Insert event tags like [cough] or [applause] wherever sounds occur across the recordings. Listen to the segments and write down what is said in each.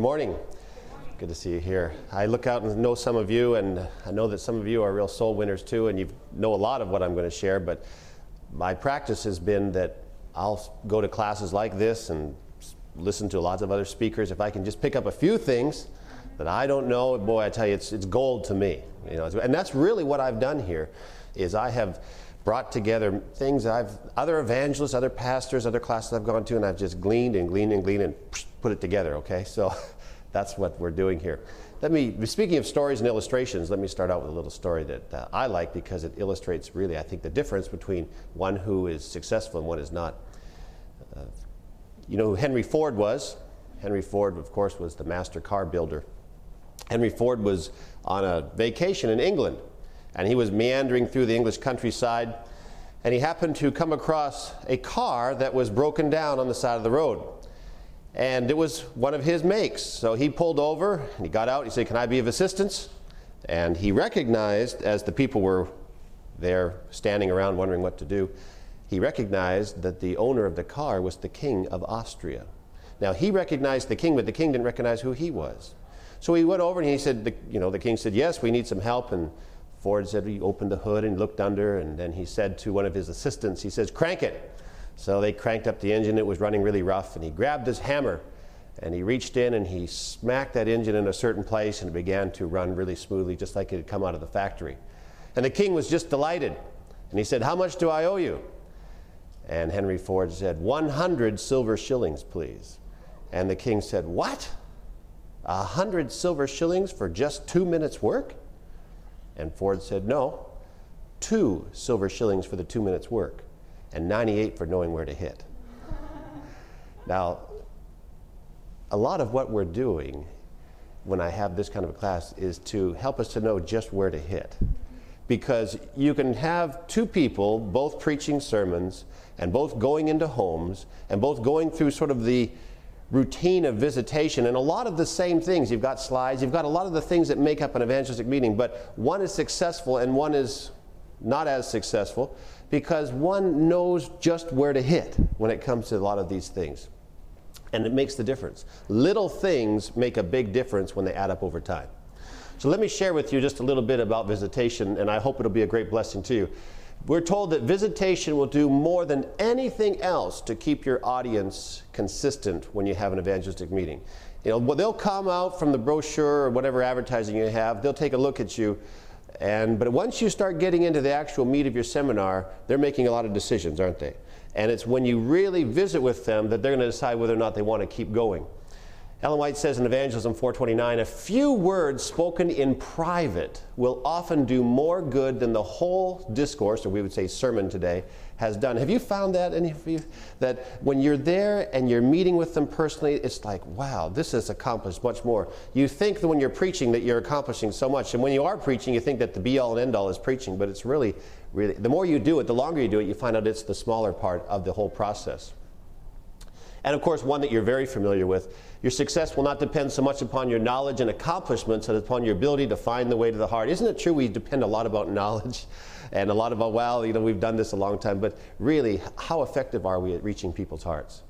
Good morning. Good to see you here. I look out and know some of you, and I know that some of you are real soul winners too, and you know a lot of what I'm going to share. But my practice has been that I'll go to classes like this and listen to lots of other speakers. If I can just pick up a few things that I don't know, boy, I tell you, it's, it's gold to me. You know, and that's really what I've done here. Is I have brought together things I've other evangelists, other pastors, other classes I've gone to, and I've just gleaned and gleaned and gleaned and put it together. Okay, so [laughs] that's what we're doing here. Let me, speaking of stories and illustrations, let me start out with a little story that uh, I like because it illustrates really, I think, the difference between one who is successful and one is not. Uh, you know who Henry Ford was? Henry Ford, of course, was the master car builder. Henry Ford was on a vacation in England, and he was meandering through the English countryside, and he happened to come across a car that was broken down on the side of the road and it was one of his makes. So he pulled over and he got out. He said, Can I be of assistance? And he recognized, as the people were there standing around wondering what to do, he recognized that the owner of the car was the king of Austria. Now he recognized the king, but the king didn't recognize who he was. So he went over and he said, the, You know, the king said, Yes, we need some help. And Ford said he opened the hood and looked under, and then he said to one of his assistants, He says, Crank it. So they cranked up the engine. It was running really rough. And he grabbed his hammer and he reached in and he smacked that engine in a certain place and it began to run really smoothly, just like it had come out of the factory. And the king was just delighted. And he said, How much do I owe you? And Henry Ford said, 100 silver shillings, please. And the king said, What? A hundred silver shillings for just two minutes' work? And Ford said, No, two silver shillings for the two minutes' work and 98 for knowing where to hit. now, a lot of what we're doing when I have this kind of a class is to help us to know just where to hit. Because you can have two people both preaching sermons and both going into homes and both going through sort of the routine of visitation and a lot of the same things. You've got slides, you've got a lot of the things that make up an evangelistic meeting, but one is successful and one is not as successful because one knows just where to hit when it comes to a lot of these things. And it makes the difference. Little things make a big difference when they add up over time. So let me share with you just a little bit about visitation, and I hope it'll be a great blessing to you. We're told that visitation will do more than anything else to keep your audience consistent when you have an evangelistic meeting. You know, they'll come out from the brochure or whatever advertising you have, they'll take a look at you, and, but once you start getting into the actual meat of your seminar, they're making a lot of decisions, aren't they? And it's when you really visit with them that they're going to decide whether or not they want to keep going. Ellen White says in Evangelism 429 a few words spoken in private will often do more good than the whole discourse, or we would say sermon today, has done. Have you found that, any of you? That when you're there and you're meeting with them personally, it's like, wow, this has accomplished much more. You think that when you're preaching that you're accomplishing so much, and when you are preaching, you think that the be all and end all is preaching, but it's really, really, the more you do it, the longer you do it, you find out it's the smaller part of the whole process. And of course, one that you're very familiar with your success will not depend so much upon your knowledge and accomplishments as upon your ability to find the way to the heart. Isn't it true we depend a lot about knowledge [laughs] and a lot about, well, you know, we've done this a long time, but really, how effective are we at reaching people's hearts?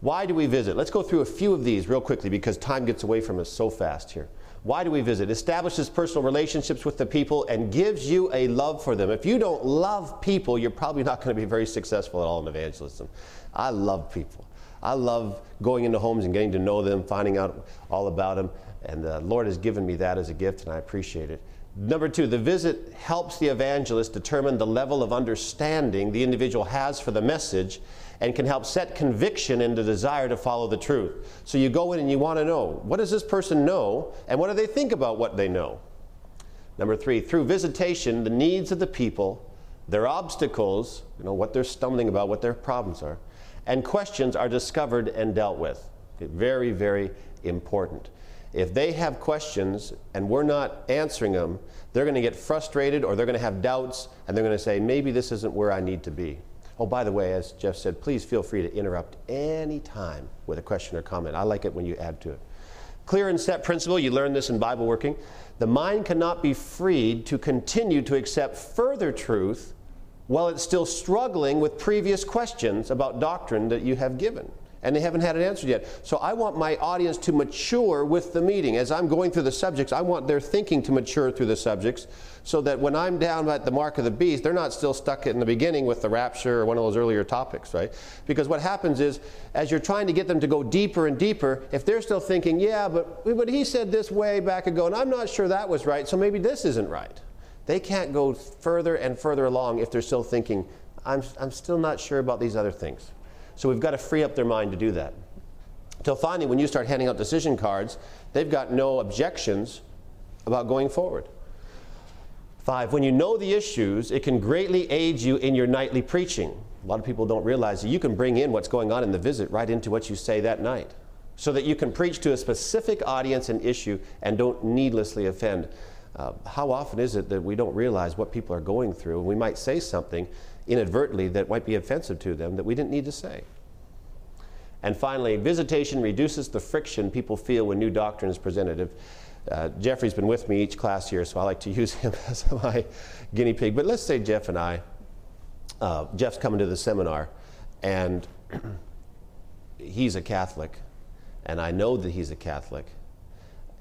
Why do we visit? Let's go through a few of these real quickly because time gets away from us so fast here. Why do we visit? Establishes personal relationships with the people and gives you a love for them. If you don't love people, you're probably not going to be very successful at all in evangelism. I love people. I love going into homes and getting to know them, finding out all about them. And the Lord has given me that as a gift, and I appreciate it. Number two, the visit helps the evangelist determine the level of understanding the individual has for the message and can help set conviction and the desire to follow the truth. So you go in and you want to know what does this person know and what do they think about what they know? Number three, through visitation, the needs of the people, their obstacles, you know, what they're stumbling about, what their problems are, and questions are discovered and dealt with. Very, very important. If they have questions and we're not answering them, they're going to get frustrated or they're going to have doubts and they're going to say, maybe this isn't where I need to be. Oh, by the way, as Jeff said, please feel free to interrupt any time with a question or comment. I like it when you add to it. Clear and set principle, you learn this in Bible working. The mind cannot be freed to continue to accept further truth while it's still struggling with previous questions about doctrine that you have given. and they haven't had it answered yet. So I want my audience to mature with the meeting. As I'm going through the subjects, I want their thinking to mature through the subjects so that when I'm down at the mark of the beast, they're not still stuck in the beginning with the rapture or one of those earlier topics, right? Because what happens is, as you're trying to get them to go deeper and deeper, if they're still thinking, yeah, but, but he said this way back ago, and I'm not sure that was right, so maybe this isn't right. They can't go further and further along if they're still thinking, I'm, I'm still not sure about these other things. So we've got to free up their mind to do that. Until finally, when you start handing out decision cards, they've got no objections about going forward. Five, when you know the issues, it can greatly aid you in your nightly preaching. A lot of people don't realize that you can bring in what's going on in the visit right into what you say that night so that you can preach to a specific audience and issue and don't needlessly offend. Uh, how often is it that we don't realize what people are going through and we might say something inadvertently that might be offensive to them that we didn't need to say. And finally, visitation reduces the friction people feel when new doctrine is presented. If, uh, Jeffrey's been with me each class here, so I like to [laughs] use him as my guinea pig. But let's say Jeff and I, uh, Jeff's coming to the seminar, and [clears throat] he's a Catholic, and I know that he's a Catholic,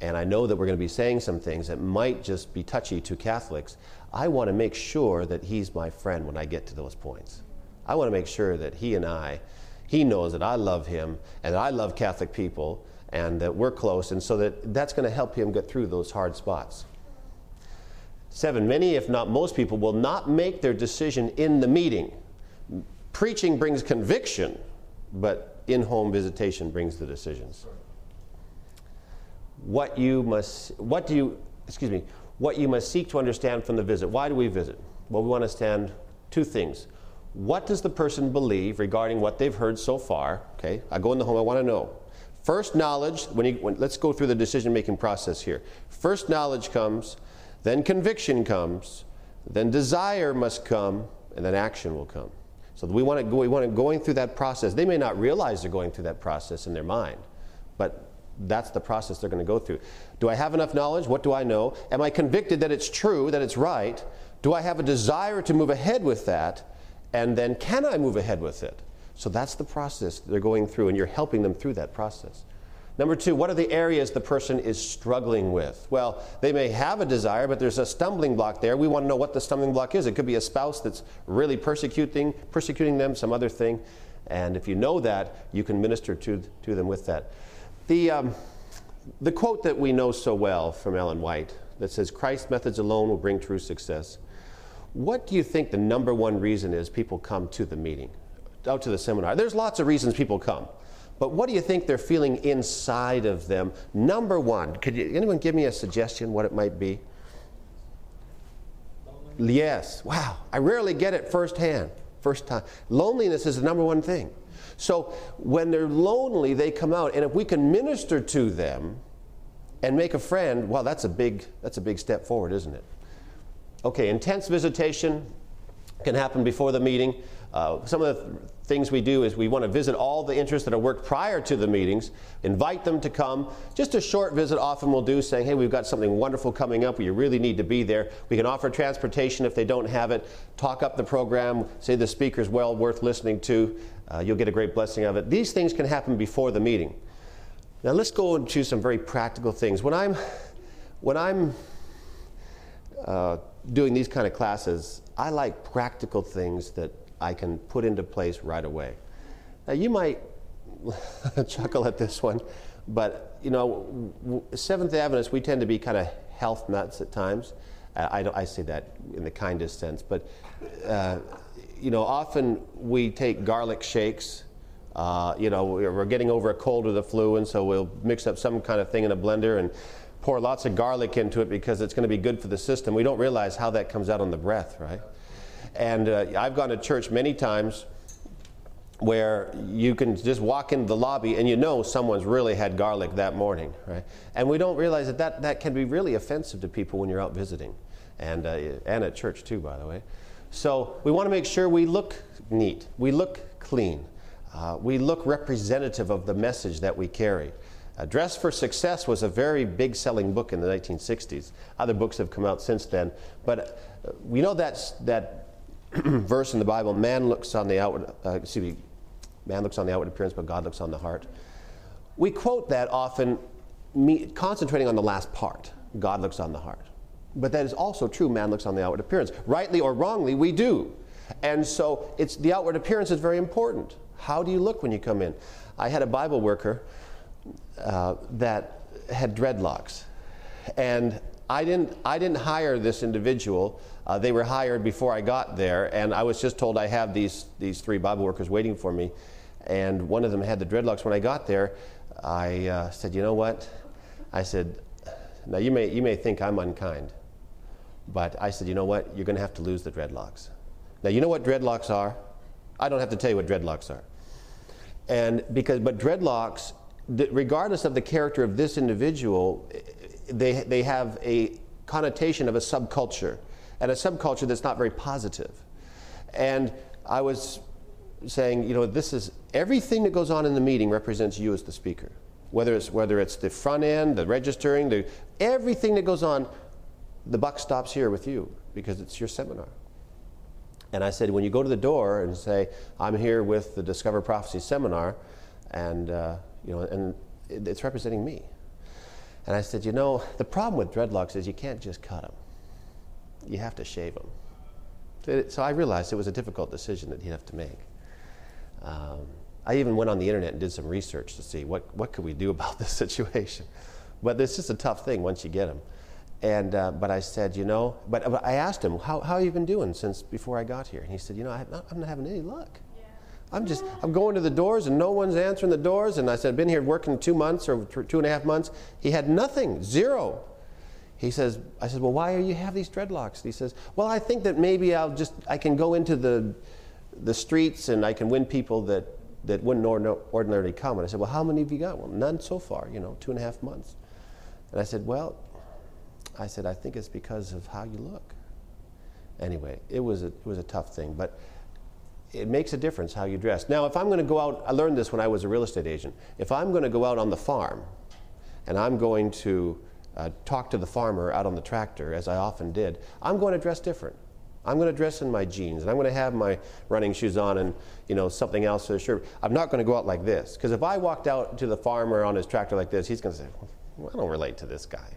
and I know that we're going to be saying some things that might just be touchy to Catholics. I want to make sure that he's my friend when I get to those points. I want to make sure that he and I, he knows that I love him and that I love Catholic people and that we're close, and so that that's going to help him get through those hard spots. Seven, many, if not most people, will not make their decision in the meeting. Preaching brings conviction, but in home visitation brings the decisions. What you must, what do you, excuse me, what you must seek to understand from the visit. Why do we visit? Well, we want to understand two things. What does the person believe regarding what they've heard so far? Okay, I go in the home, I want to know. First knowledge, when you, when, let's go through the decision making process here. First knowledge comes, then conviction comes, then desire must come, and then action will come. So we want to go, we want to going through that process. They may not realize they're going through that process in their mind, but that's the process they're going to go through. Do I have enough knowledge? What do I know? Am I convicted that it's true, that it's right? Do I have a desire to move ahead with that? And then can I move ahead with it? So that's the process they're going through, and you're helping them through that process. Number two, what are the areas the person is struggling with? Well, they may have a desire, but there's a stumbling block there. We want to know what the stumbling block is. It could be a spouse that's really persecuting, persecuting them, some other thing. And if you know that, you can minister to, to them with that. The, um, the quote that we know so well from Ellen White that says, Christ's methods alone will bring true success. What do you think the number one reason is people come to the meeting, out to the seminar? There's lots of reasons people come. But what do you think they're feeling inside of them? Number one, could you, anyone give me a suggestion what it might be? Yes. Wow. I rarely get it firsthand, first time. Loneliness is the number one thing. So when they're lonely, they come out, and if we can minister to them and make a friend, well, that's a big that's a big step forward, isn't it? Okay, intense visitation can happen before the meeting. Uh, some of the th- things we do is we want to visit all the interests that are worked prior to the meetings, invite them to come. Just a short visit often we'll do saying, hey, we've got something wonderful coming up, you really need to be there. We can offer transportation if they don't have it, talk up the program, say the speaker's well worth listening to. Uh, you'll get a great blessing of it. These things can happen before the meeting. Now let's go into some very practical things. When I'm, when I'm uh, doing these kind of classes, I like practical things that I can put into place right away. Now you might [laughs] chuckle at this one, but you know, Seventh Adventists, we tend to be kind of health nuts at times. Uh, I, I, say that in the kindest sense, but uh, you know, often we take garlic shakes. Uh, you know, we're getting over a cold or the flu, and so we'll mix up some kind of thing in a blender and pour lots of garlic into it because it's going to be good for the system. We don't realize how that comes out on the breath, right? And uh, I've gone to church many times where you can just walk into the lobby and you know someone's really had garlic that morning, right? And we don't realize that that, that can be really offensive to people when you're out visiting, and, uh, and at church too, by the way. So we want to make sure we look neat, we look clean, uh, we look representative of the message that we carry. Uh, Dress for Success was a very big selling book in the 1960s. Other books have come out since then. But uh, we know that's, that [clears throat] verse in the Bible man looks on the outward, uh, excuse me, Man looks on the outward appearance, but God looks on the heart. We quote that often, me, concentrating on the last part God looks on the heart. But that is also true, man looks on the outward appearance. Rightly or wrongly, we do. And so it's, the outward appearance is very important. How do you look when you come in? I had a Bible worker uh, that had dreadlocks. And I didn't, I didn't hire this individual. Uh, they were hired before I got there, and I was just told I have these, these three Bible workers waiting for me. And one of them had the dreadlocks. When I got there, I uh, said, You know what? I said, Now you may, you may think I'm unkind, but I said, You know what? You're going to have to lose the dreadlocks. Now, you know what dreadlocks are? I don't have to tell you what dreadlocks are. And because, but dreadlocks, regardless of the character of this individual, they, they have a connotation of a subculture, and a subculture that's not very positive. And I was saying, you know, this is everything that goes on in the meeting represents you as the speaker. Whether it's whether it's the front end, the registering, the everything that goes on, the buck stops here with you because it's your seminar. And I said, when you go to the door and say, I'm here with the Discover Prophecy seminar, and uh, you know, and it's representing me. And I said, you know, the problem with dreadlocks is you can't just cut them. You have to shave them. So I realized it was a difficult decision that he'd have to make. Um, I even went on the internet and did some research to see what, what could we do about [laughs] this situation. But it's just a tough thing once you get them. And, uh, but I said, you know, but, but I asked him, how, how have you been doing since before I got here? And he said, you know, I, am not having any luck. I'm just, I'm going to the doors and no one's answering the doors. And I said, I've been here working two months or two and a half months. He had nothing, zero. He says, I said, well, why do you have these dreadlocks? He says, well, I think that maybe I'll just, I can go into the, the streets and I can win people that, that wouldn't ordinarily come. And I said, well, how many have you got? Well, none so far, you know, two and a half months. And I said, well, I said, I think it's because of how you look. Anyway, it was a, it was a tough thing. But it makes a difference how you dress. Now, if I'm going to go out, I learned this when I was a real estate agent. If I'm going to go out on the farm and I'm going to uh, talk to the farmer out on the tractor, as I often did, I'm going to dress different. I'm going to dress in my jeans and I'm going to have my running shoes on and you know something else for shirt. I'm not going to go out like this because if I walked out to the farmer on his tractor like this, he's going to say, well, "I don't relate to this guy.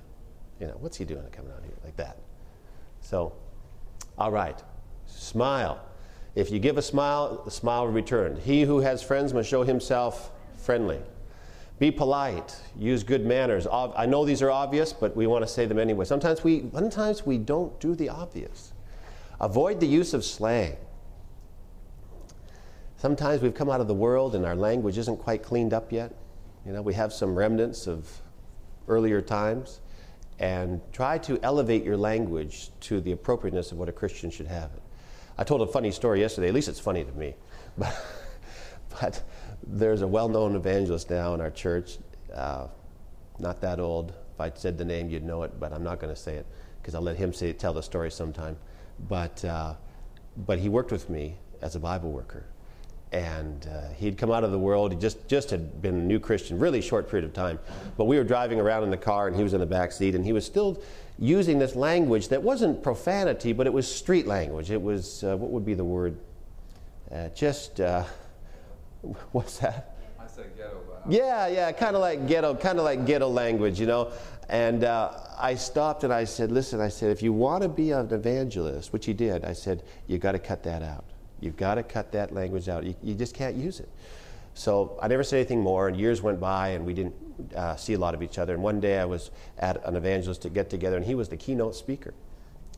You know, what's he doing coming out here like that?" So, all right, smile. If you give a smile, the smile will return. He who has friends must show himself friendly. Be polite. Use good manners. I know these are obvious, but we want to say them anyway. Sometimes we, sometimes we don't do the obvious. Avoid the use of slang. Sometimes we've come out of the world and our language isn't quite cleaned up yet. You know, we have some remnants of earlier times. And try to elevate your language to the appropriateness of what a Christian should have. I told a funny story yesterday, at least it's funny to me. [laughs] But, but there's a well known evangelist now in our church, uh, not that old. If I said the name, you'd know it, but I'm not going to say it because I'll let him say, tell the story sometime. But, uh, but he worked with me as a Bible worker. And uh, he'd come out of the world. He just, just had been a new Christian, really short period of time. But we were driving around in the car, and he was in the back seat, and he was still using this language that wasn't profanity, but it was street language. It was, uh, what would be the word? Uh, just, uh, [laughs] what's that? I said ghetto. Yeah, yeah, kind of like ghetto, kind of like ghetto language, you know. And uh, I stopped and I said, listen, I said, if you want to be an evangelist, which he did, I said, you got to cut that out. You've got to cut that language out. You, you just can't use it. So I never said anything more, and years went by, and we didn't uh, see a lot of each other. And one day I was at an evangelistic get together, and he was the keynote speaker.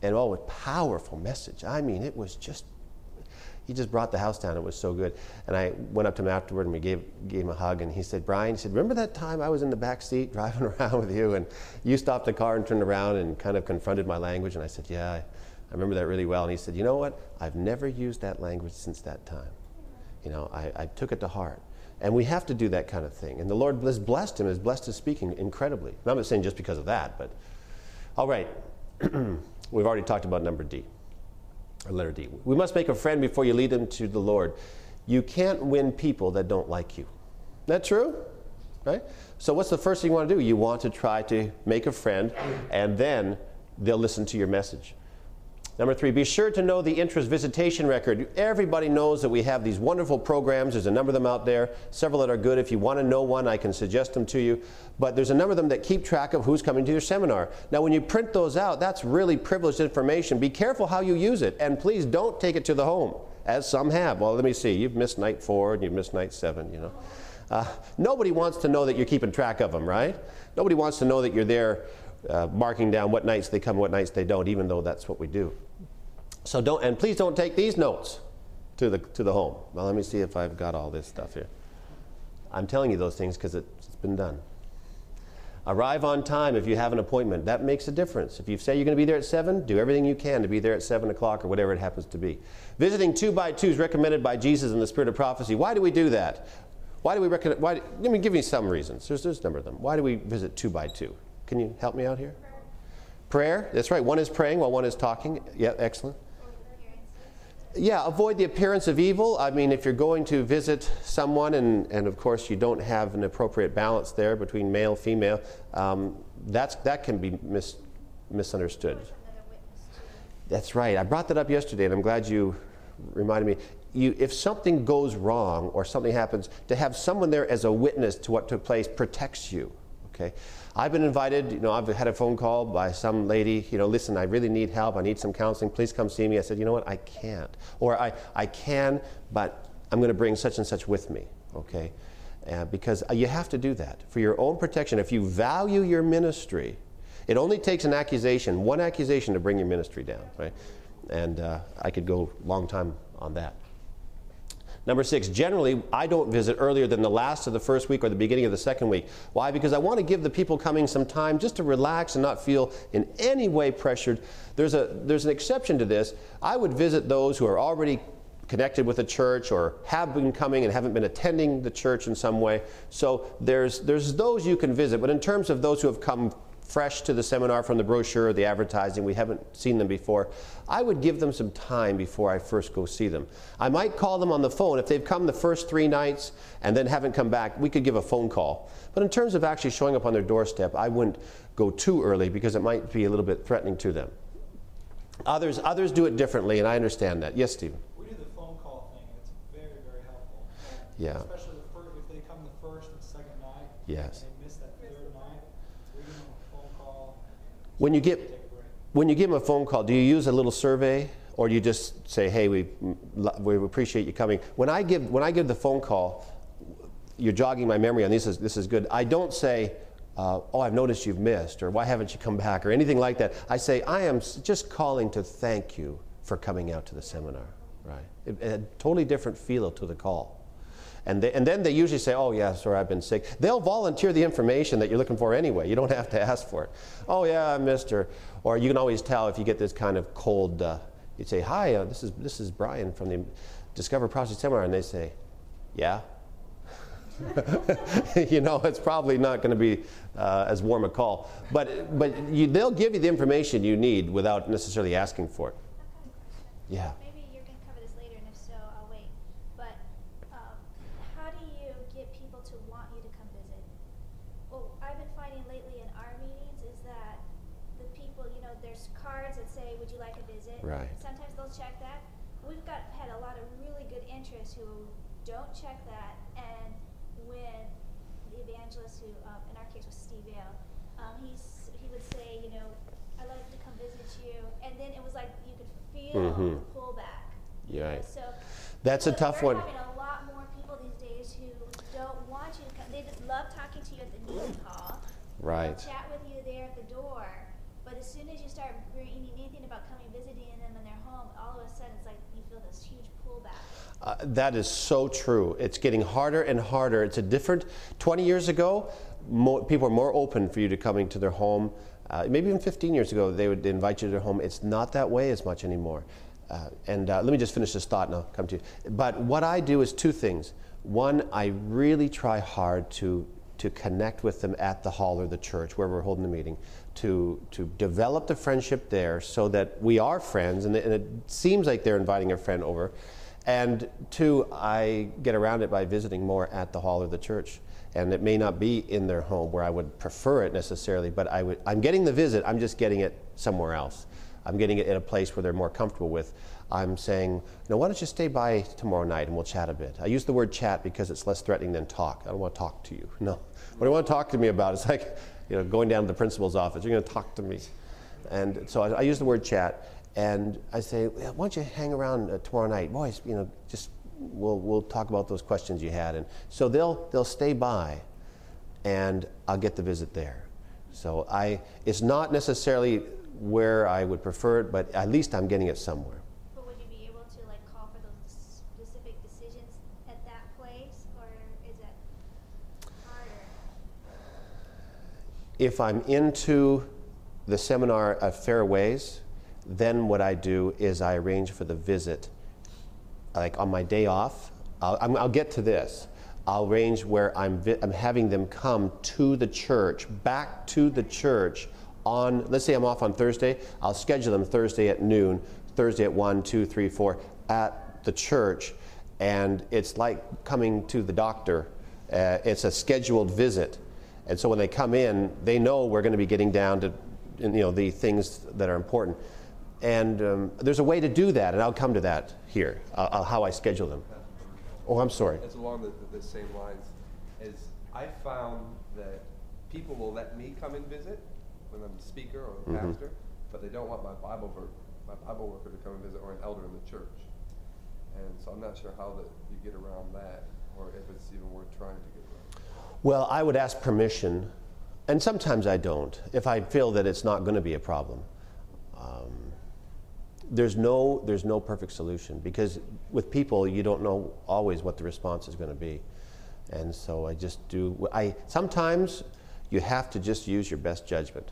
And oh, a powerful message. I mean, it was just, he just brought the house down. It was so good. And I went up to him afterward, and we gave, gave him a hug, and he said, Brian, he said, remember that time I was in the back seat [laughs] driving around with you, and you stopped the car and turned around and kind of confronted my language? And I said, yeah, I, remember that really well. And he said, you know what? I've never used that language since that time. You know, I, I took it to heart. And we have to do that kind of thing. And the Lord has blessed him, has blessed his speaking incredibly. And I'm not saying just because of that, but all right. [clears throat] We've already talked about number D, or letter D. We must make a friend before you lead them to the Lord. You can't win people that don't like you. Is That true? Right? So what's the first thing you want to do? You want to try to make a friend, and then they'll listen to your message. Number three, be sure to know the interest visitation record. Everybody knows that we have these wonderful programs. There's a number of them out there, several that are good. If you want to know one, I can suggest them to you. But there's a number of them that keep track of who's coming to your seminar. Now, when you print those out, that's really privileged information. Be careful how you use it, and please don't take it to the home, as some have. Well, let me see. You've missed night four and you've missed night seven, you know. Uh, nobody wants to know that you're keeping track of them, right? Nobody wants to know that you're there uh, marking down what nights they come, what nights they don't, even though that's what we do. So don't, and please don't take these notes to the, to the home. Well, let me see if I've got all this stuff here. I'm telling you those things because it's been done. Arrive on time if you have an appointment. That makes a difference. If you say you're going to be there at 7, do everything you can to be there at 7 o'clock or whatever it happens to be. Visiting two by two is recommended by Jesus in the Spirit of Prophecy. Why do we do that? Why do we recommend? Why, let me give you some reasons. There's, there's a number of them. Why do we visit two by two? Can you help me out here? Prayer. That's right. One is praying while one is talking. Yeah, excellent. Yeah, avoid the appearance of evil. I mean, if you're going to visit someone and, and of course you don't have an appropriate balance there between male female, um, that's, that can be mis- misunderstood. That's right. I brought that up yesterday and I'm glad you reminded me. You, if something goes wrong or something happens, to have someone there as a witness to what took place protects you. Okay? I've been invited, you know, I've had a phone call by some lady, you know, listen, I really need help. I need some counseling. Please come see me. I said, you know what? I can't. Or I, I can, but I'm going to bring such and such with me. Okay? Uh, because you have to do that for your own protection. If you value your ministry, it only takes an accusation, one accusation to bring your ministry down, right? And uh, I could go a long time on that. Number six, generally, I don't visit earlier than the last of the first week or the beginning of the second week. Why? Because I want to give the people coming some time just to relax and not feel in any way pressured. There's, a, there's an exception to this. I would visit those who are already connected with the church or have been coming and haven't been attending the church in some way. So there's, there's those you can visit. But in terms of those who have come fresh to the seminar from the brochure or the advertising, we haven't seen them before, I would give them some time before I first go see them. I might call them on the phone. If they've come the first three nights and then haven't come back, we could give a phone call. But in terms of actually showing up on their doorstep, I wouldn't go too early because it might be a little bit threatening to them. Others, others do it differently, and I understand that. Yes, Stephen? We do the phone call thing, and it's very, very helpful. Yeah. Especially the first, if they come the first and second night. Yes. And they miss that third night, we give them a phone call. When you get when you give them a phone call, do you use a little survey or do you just say, "Hey, we we appreciate you coming"? When I give when I give the phone call, you're jogging my memory on this is this is good. I don't say, uh, "Oh, I've noticed you've missed," or "Why haven't you come back?" or anything like that. I say, "I am just calling to thank you for coming out to the seminar." Right? It, it a totally different feel to the call. And, they, and then they usually say, oh, yeah, sorry, I've been sick. They'll volunteer the information that you're looking for anyway. You don't have to ask for it. Oh, yeah, I missed her. Or you can always tell if you get this kind of cold, uh, you'd say, hi, uh, this, is, this is Brian from the Discover Prophecy Seminar. And they say, yeah. [laughs] you know, it's probably not going to be uh, as warm a call. But, but you, they'll give you the information you need without necessarily asking for it. Yeah. Maybe you're going to cover this later, and if so, I'll wait. But um, how do you get people to want you to come visit? Well, I've been finding lately in our meetings is that the people, you know, there's cards that say, "Would you like a visit?" Right. Sometimes they'll check that. We've got had a lot of really good interest who don't check that, and when the evangelist, who um, in our case was Steve Vale, um, he's he would say, you know, I'd like to come visit you, and then it was like you could feel Mhm. the pullback. you right. So That's a tough we're one. having a lot more people these days who don't want you to come. They just love talking to you at the meeting hall. Right. They'll chat with you there at the door. But as soon as you start bringing anything about coming visiting them in their home, all of a sudden it's like you feel this huge pullback. Uh, that is so true. It's getting harder and harder. It's a different. 20 years ago, mo- people were more open for you to coming to their home. Uh, maybe even 15 years ago, they would invite you to their home. It's not that way as much anymore. Uh, and uh, let me just finish this thought and I'll come to you. But what I do is two things. One, I really try hard to to connect with them at the hall or the church where we're holding the meeting, to to develop the friendship there, so that we are friends, and, and it seems like they're inviting a friend over. And two, I get around it by visiting more at the hall or the church. And it may not be in their home where I would prefer it necessarily, but I would, I'm getting the visit, I'm just getting it somewhere else. I'm getting it in a place where they're more comfortable with. I'm saying, no, why don't you stay by tomorrow night and we'll chat a bit. I use the word chat because it's less threatening than talk. I don't want to talk to you. No. What do you want to talk to me about? It's like, you know, going down to the principal's office. You're going to talk to me. And so I, I use the word chat. And I say, why don't you hang around uh, tomorrow night? Boys, you know, just we'll, we'll talk about those questions you had. And so they'll, they'll stay by and I'll get the visit there. So I, it's not necessarily where I would prefer it, but at least I'm getting it somewhere. But would you be able to like call for those specific decisions at that place, or is it harder? If I'm into the seminar at Fairways, then what I do is I arrange for the visit, like on my day off. I'll, I'll get to this. I'll arrange where I'm, I'm having them come to the church, back to the church on, let's say I'm off on Thursday, I'll schedule them Thursday at noon, Thursday at 1, 2, 3, 4, at the church. And it's like coming to the doctor. Uh, it's a scheduled visit. And so when they come in, they know we're going to be getting down to you know, the things that are important. And um, there's a way to do that, and I'll come to that here, uh, uh, how I schedule them. Oh, I'm sorry. It's along the, the, same lines. Is I found that people will let me come and visit when I'm a speaker or the Mhm. pastor, but they don't want my Bible ver- my Bible worker to come and visit or an elder in the church. And so I'm not sure how that you get around that, or if it's even worth trying to get around. Well, I would ask permission, and sometimes I don't, if I feel that it's not going to be a problem. Um, there's no, there's no perfect solution because with people, you don't know always what the response is going to be. And so I just do, I, sometimes you have to just use your best judgment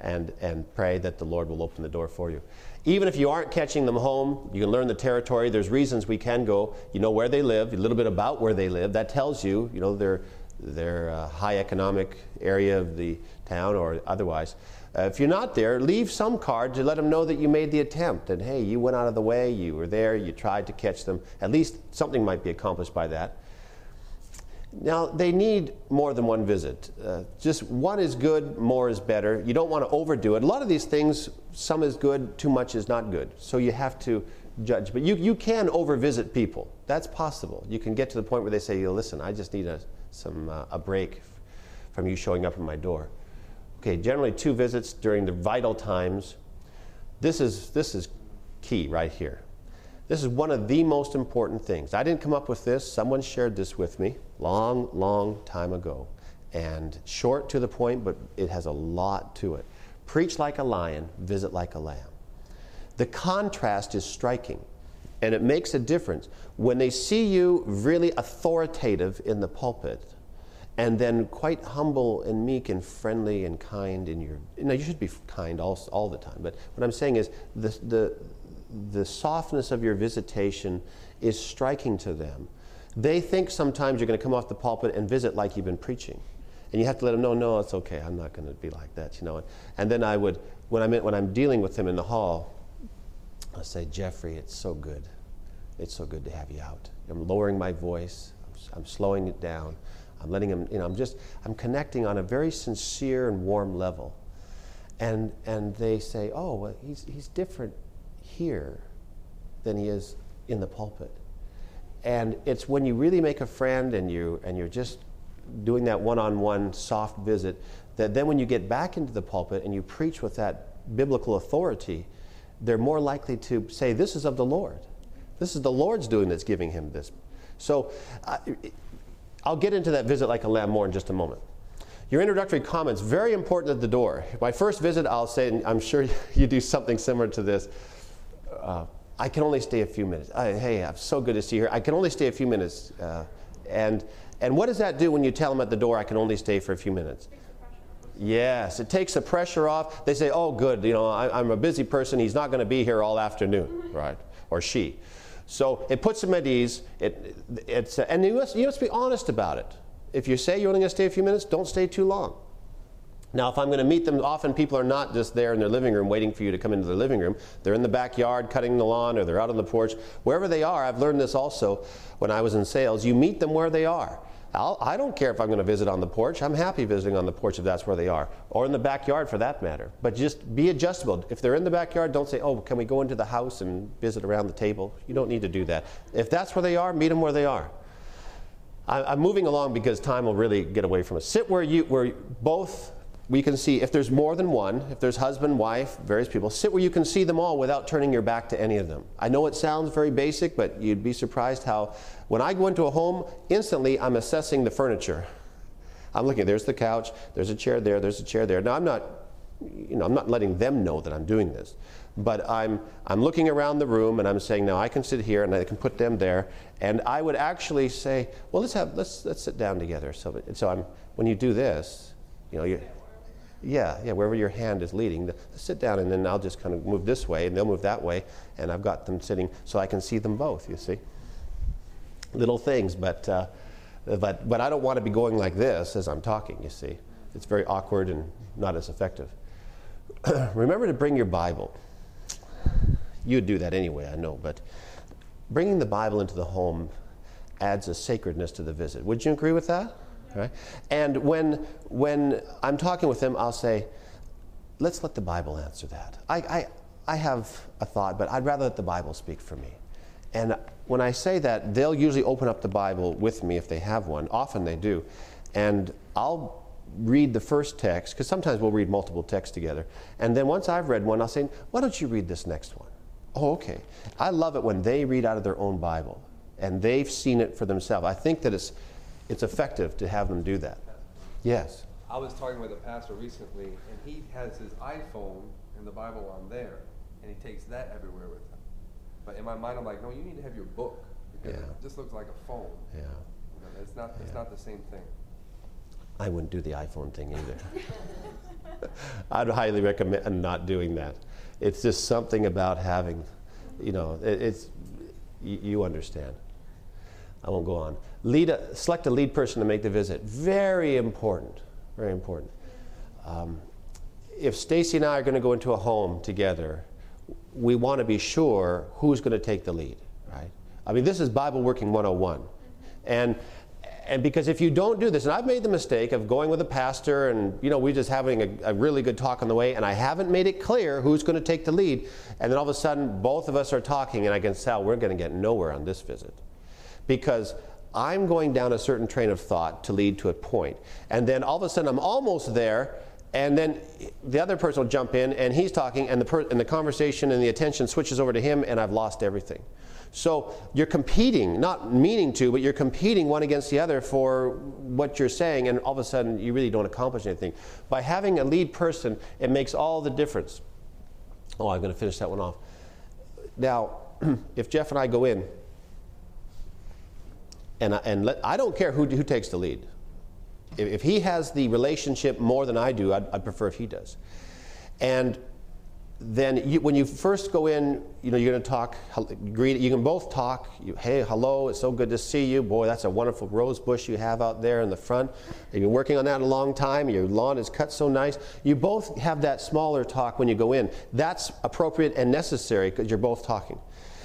and, and pray that the Lord will open the door for you. Even if you aren't catching them home, you can learn the territory. There's reasons we can go. You know where they live, a little bit about where they live. That tells you, you know, their, their uh, high economic area of the town or otherwise. Uh, if you're not there, leave some card to let them know that you made the attempt and hey, you went out of the way, you were there, you tried to catch them. At least something might be accomplished by that. Now, they need more than one visit. Uh, just one is good, more is better. You don't want to overdo it. A lot of these things, some is good, too much is not good. So you have to judge. But you, you can overvisit people. That's possible. You can get to the point where they say, listen, I just need a, some, uh, a break from you showing up at my door. Okay, generally two visits during the vital times. This is, this is key right here. This is one of the most important things. I didn't come up with this, someone shared this with me long, long time ago. And short to the point, but it has a lot to it. Preach like a lion, visit like a lamb. The contrast is striking, and it makes a difference. When they see you really authoritative in the pulpit, and then quite humble and meek and friendly and kind in your you know you should be kind all, all the time but what i'm saying is the, the, the softness of your visitation is striking to them. They think sometimes you're going to come off the pulpit and visit like you've been preaching and you have to let them know no it's okay i'm not going to be like that you know and then i would when i'm, in, when I'm dealing with them in the hall i say jeffrey it's so good. It's so good to have you out. I'm lowering my voice. I'm, I'm slowing it down I'm letting him, you know, I'm just, I'm connecting on a very sincere and warm level. And, and they say, oh, well, he's, he's different here than he is in the pulpit. And it's when you really make a friend and, you, and you're just doing that one on one soft visit that then when you get back into the pulpit and you preach with that biblical authority, they're more likely to say, This is of the Lord. This is the Lord's doing that's giving him this. So uh, I'll get into that visit like a lamb more in just a moment. Your introductory comments, very important at the door. My first visit, I'll say, and I'm sure [laughs] you do something similar to this. Uh, I can only stay a few minutes. Uh, hey, I'm so good to see you here. I can only stay a few minutes. Uh, and, and what does that do when you tell them at the door, I can only stay for a few minutes? Yes, it takes the pressure off. They say, oh, good, you know, I, I'm a busy person. He's not going to be here all afternoon, right? Or she. So it puts them at ease. It, it's, and you must, you must be honest about it. If you say you're only going to stay a few minutes, don't stay too long. Now, if I'm going to meet them, often people are not just there in their living room waiting for you to come into their living room. They're in the backyard cutting the lawn or they're out on the porch. Wherever they are, I've learned this also when I was in sales. You meet them where they are. I'll, I don't care if I'm going to visit on the porch. I'm happy visiting on the porch if that's where they are, or in the backyard for that matter. But just be adjustable. If they're in the backyard, don't say, oh, can we go into the house and visit around the table? You don't need to do that. If that's where they are, meet them where they are. I, I'm moving along because time will really get away from us. Sit where you, where both we can see if there's more than one, if there's husband, wife, various people, sit where you can see them all without turning your back to any of them. I know it sounds very basic, but you'd be surprised how when I go into a home, instantly I'm assessing the furniture. I'm looking, there's the couch, there's a chair there, there's a chair there. Now I'm not you know, I'm not letting them know that I'm doing this, but I'm, I'm looking around the room and I'm saying, now I can sit here and I can put them there. And I would actually say, well, let's have, let's, let's sit down together. So, so I'm, when you do this, you know, you, yeah, yeah, wherever your hand is leading, the sit down and then I'll just kind of move this way and they'll move that way. And I've got them sitting so I can see them both, you see. Little things, but, uh, but, but I don't want to be going like this as I'm talking, you see. It's very awkward and not as effective. [clears throat] remember to bring your Bible. You would do that anyway, I know, but bringing the Bible into the home adds a sacredness to the visit. Would you agree with that? Right? And when, when I'm talking with them, I'll say, let's let the Bible answer that. I, I, I have a thought, but I'd rather let the Bible speak for me. And when I say that, they'll usually open up the Bible with me if they have one. Often they do. And I'll read the first text, because sometimes we'll read multiple texts together. And then once I've read one, I'll say, why don't you read this next one? Oh, okay. I love it when they read out of their own Bible and they've seen it for themselves. I think that it's, it's effective to have them do that. Yes. I was talking with a pastor recently, and he has his iPhone and the Bible on there, and he takes that everywhere with him. But in my mind, I'm like, no, you need to have your book because Yeah. it just looks like a phone. Yeah. You know, it's not. It's Yeah. not the same thing. I wouldn't do the iPhone thing either. [laughs] I'd highly recommend not doing that. It's just something about having, you know, it, it's, you, you understand. I won't go on. Lead a, select a lead person to make the visit. Very important. Very important. Um, if Stacy and I are going to go into a home together, we want to be sure who's going to take the lead, right? I mean, this is Bible Working 101. And and because if you don't do this, and I've made the mistake of going with a pastor and, you know, we're just having a, a, really good talk on the way, and I haven't made it clear who's going to take the lead, and then all of a sudden both of us are talking, and I can tell we're going to get nowhere on this visit. Because I'm going down a certain train of thought to lead to a point, and then all of a sudden I'm almost there, and then the other person will jump in, and he's talking, and the, per- and the conversation and the attention switches over to him, and I've lost everything. So you're competing, not meaning to, but you're competing one against the other for what you're saying, and all of a sudden you really don't accomplish anything. By having a lead person, it makes all the difference. Oh, I'm going to finish that one off. Now, [clears throat] if Jeff and I go in, and, I, and let, I don't care who, who takes the lead. If, he has the relationship more than I do, I'd, I'd prefer if he does. And then you, when you first go in, you know, you're going to talk, greet, you can both talk, you, hey, hello, it's so good to see you. Boy, that's a wonderful rose bush you have out there in the front. You've been working on that a long time. Your lawn is cut so nice. You both have that smaller talk when you go in. That's appropriate and necessary because you're both talking.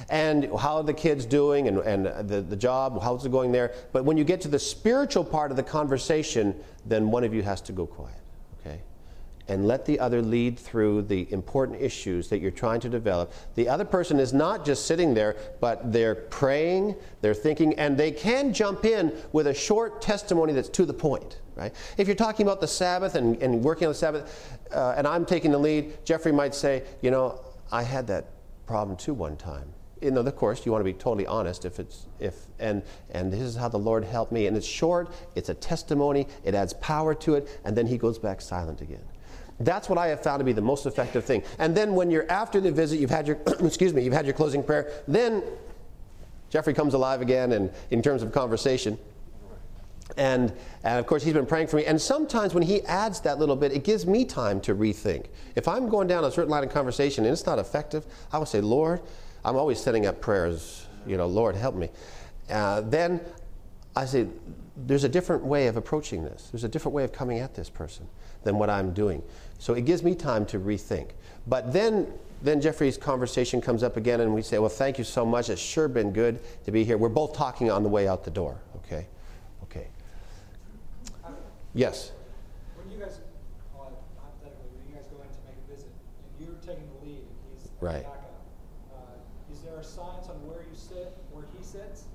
And how are the kids doing and, and the, the job, how's it going there? But when you get to the spiritual part of the conversation, then one of you has to go quiet okay? and let the other lead through the important issues that you're trying to develop. The other person is not just sitting there, but they're praying, they're thinking, and they can jump in with a short testimony that's to the point. Right? If you're talking about the Sabbath and, and working on the Sabbath, uh, and I'm taking the lead, Jeffrey might say, you know, I had that problem too one time. You know, of course, you want to be totally honest. If it's if and and this is how the Lord helped me, and it's short, it's a testimony, it adds power to it, and then he goes back silent again. That's what I have found to be the most effective thing. And then when you're after the visit, you've had your [coughs] excuse me, you've had your closing prayer, then Jeffrey comes alive again and in terms of conversation. And, and of course, he's been praying for me. And sometimes when he adds that little bit, it gives me time to rethink. If I'm going down a certain line of conversation and it's not effective, I will say, Lord, I'm always setting up prayers, you know, Lord, help me. Uh, then I say, there's a different way of approaching this. There's a different way of coming at this person than what I'm doing. So it gives me time to rethink. But then, then Jeffrey's conversation comes up again, and we say, Well, thank you so much. It's sure been good to be here. We're both talking on the way out the door, okay? Okay. Yes. When you guys, hypothetically, when you guys go in to make a visit, and you're taking the lead, and he's Right. backup, uh, is there signs on where you sit, where he sits?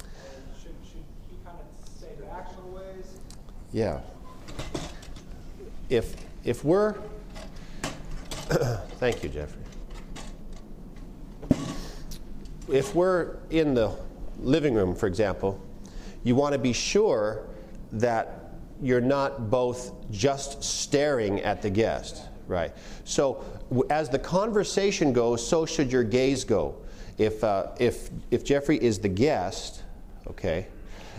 Or should, should he kind of stay back a little ways? Yeah. If, if we're, [coughs] thank you, Jeffrey. If we're in the living room, for example, you want to be sure that you're not both just staring at the guest, right? So as the conversation goes, so should your gaze go. If, uh, if, if Jeffrey is the guest, okay,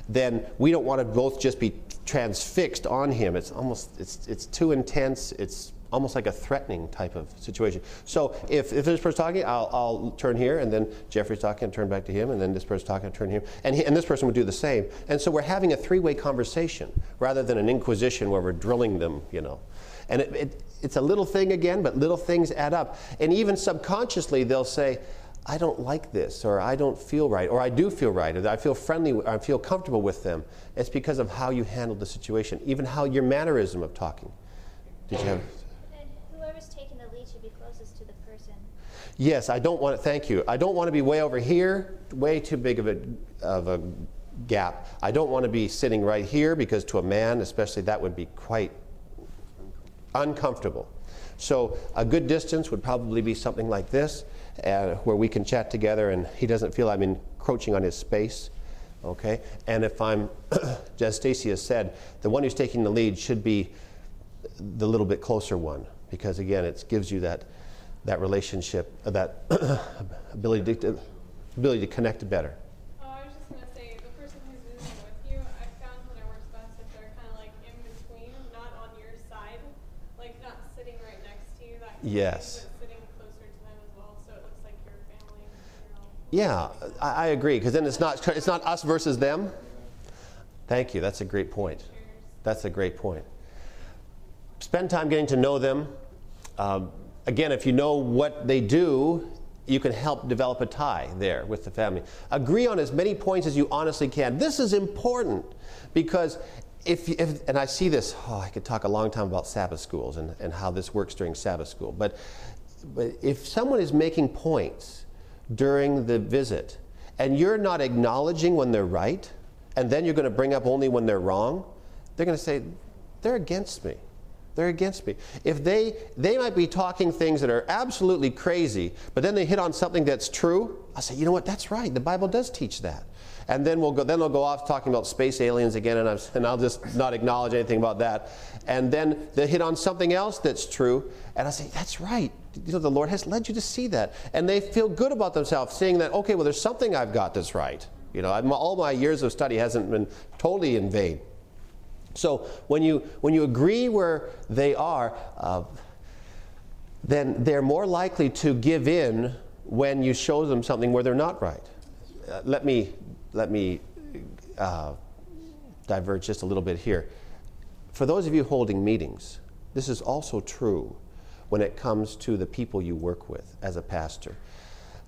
then we don't want to both just be transfixed on him. It's almost it's it's too intense. It's almost like a threatening type of situation. So if, if this person's talking, I'll, I'll turn here, and then Jeffrey's talking, and turn back to him, and then this person's talking, and turn here, and, he, and this person would do the same. And so we're having a three-way conversation rather than an inquisition where we're drilling them, you know. And it, it, it's a little thing again, but little things add up. And even subconsciously, they'll say, I don't like this, or I don't feel right, or I do feel right, or I feel friendly, or I feel comfortable with them. It's because of how you handled the situation, even how your mannerism of talking. Did you have? And whoever's taking the lead should be closest to the person. Yes, I don't want to. Thank you. I don't want to be way over here, way too big of a of a gap. I don't want to be sitting right here because to a man, especially, that would be quite uncomfortable. So a good distance would probably be something like this, uh, where we can chat together, and he doesn't feel I'm encroaching on his space. Okay, and if I'm, [coughs] as Stacy has said, the one who's taking the lead should be the little bit closer one, because again, it gives you that that relationship, uh, that [coughs] ability to ability to connect better. Oh, I was just gonna say, the person who's visiting with you, I found when it works best if they're kind of like in between, not on your side, like not sitting right next to you. That kind of thing, Yes. but sitting closer to them as well, so like your family. You know. Yeah, I, I agree, because then it's not it's not us versus them. Thank you. That's a great point. Cheers. That's a great point. Spend time getting to know them. Um, again, if you know what they do, you can help develop a tie there with the family. Agree on as many points as you honestly can. This is important because if, if and I see this, oh, I could talk a long time about Sabbath schools and, and how this works during Sabbath school. But, but if someone is making points during the visit and you're not acknowledging when they're right, and then you're going to bring up only when they're wrong, they're going to say, they're against me. They're against me. If they they might be talking things that are absolutely crazy, but then they hit on something that's true, I say, you know what, that's right. The Bible does teach that. And then we'll go then they'll go off talking about space aliens again, and, i and I'll just not acknowledge anything about that. And then they hit on something else that's true, and I say, that's right. You know, the Lord has led you to see that. And they feel good about themselves, seeing that, okay, well, there's something I've got that's right. You know, I'm, all my years of study hasn't been totally in vain. So when you when you agree where they are, uh, then they're more likely to give in when you show them something where they're not right. Uh, let me let me uh, diverge just a little bit here. For those of you holding meetings, this is also true when it comes to the people you work with as a pastor.